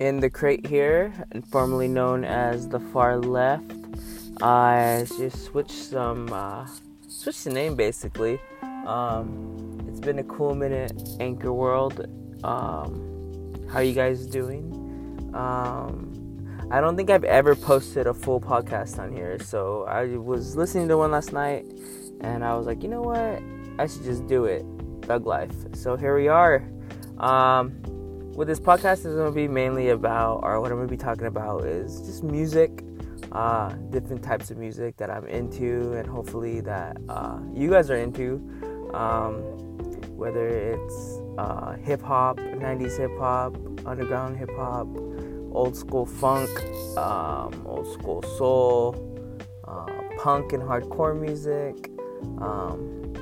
in the crate here, formerly known as the far left. I just switched some, uh, switched the name basically. Um, it's been a cool minute, Anchor World. Um, how you guys doing? Um, I don't think I've ever posted a full podcast on here, so I was listening to one last night, and I was like, you know what? I should just do it. Thug life. So here we are. Um, what this podcast is going to be mainly about, or what I'm going to be talking about, is just music, uh, different types of music that I'm into, and hopefully that uh, you guys are into. Um, whether it's uh, hip hop, 90s hip hop, underground hip hop, old school funk, um, old school soul, uh, punk and hardcore music, um,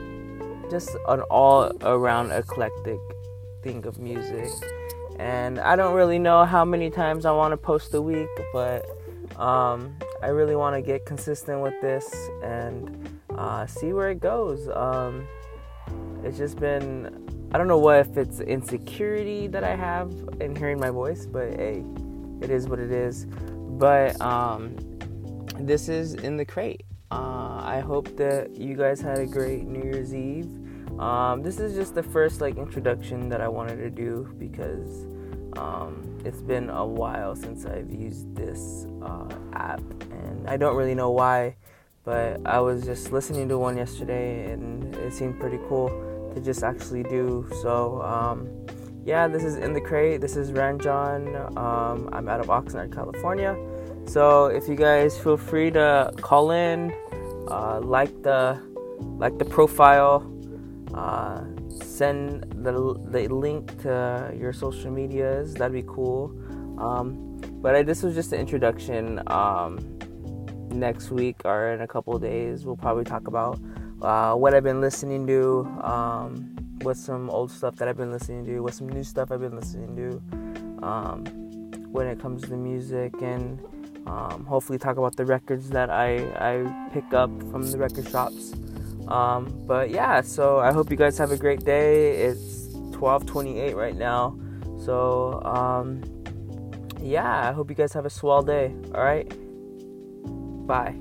just an all around eclectic thing of music and I don't really know how many times I want to post a week, but um, I really want to get consistent with this and uh, see where it goes. Um, it's just been I don't know what if it's insecurity that I have in hearing my voice, but hey, it is what it is. But um, this is in the crate. Uh, I hope that you guys had a great New Year's Eve. Um, this is just the first like introduction that I wanted to do because um, it's been a while since I've used this uh, app, and I don't really know why, but I was just listening to one yesterday, and it seemed pretty cool to just actually do. So um, yeah, this is in the crate. This is Ranjon. Um, I'm out of Oxnard, California. So if you guys feel free to call in, uh, like the like the profile uh, send the, the link to your social medias. That'd be cool. Um, but I, this was just an introduction. Um, next week or in a couple days, we'll probably talk about uh, what I've been listening to, um, what's some old stuff that I've been listening to, what's some new stuff I've been listening to um, when it comes to music, and um, hopefully talk about the records that I, I pick up from the record shops. Um, but yeah, so I hope you guys have a great day. It's 12:28 right now, so um, yeah, I hope you guys have a swell day. All right, bye.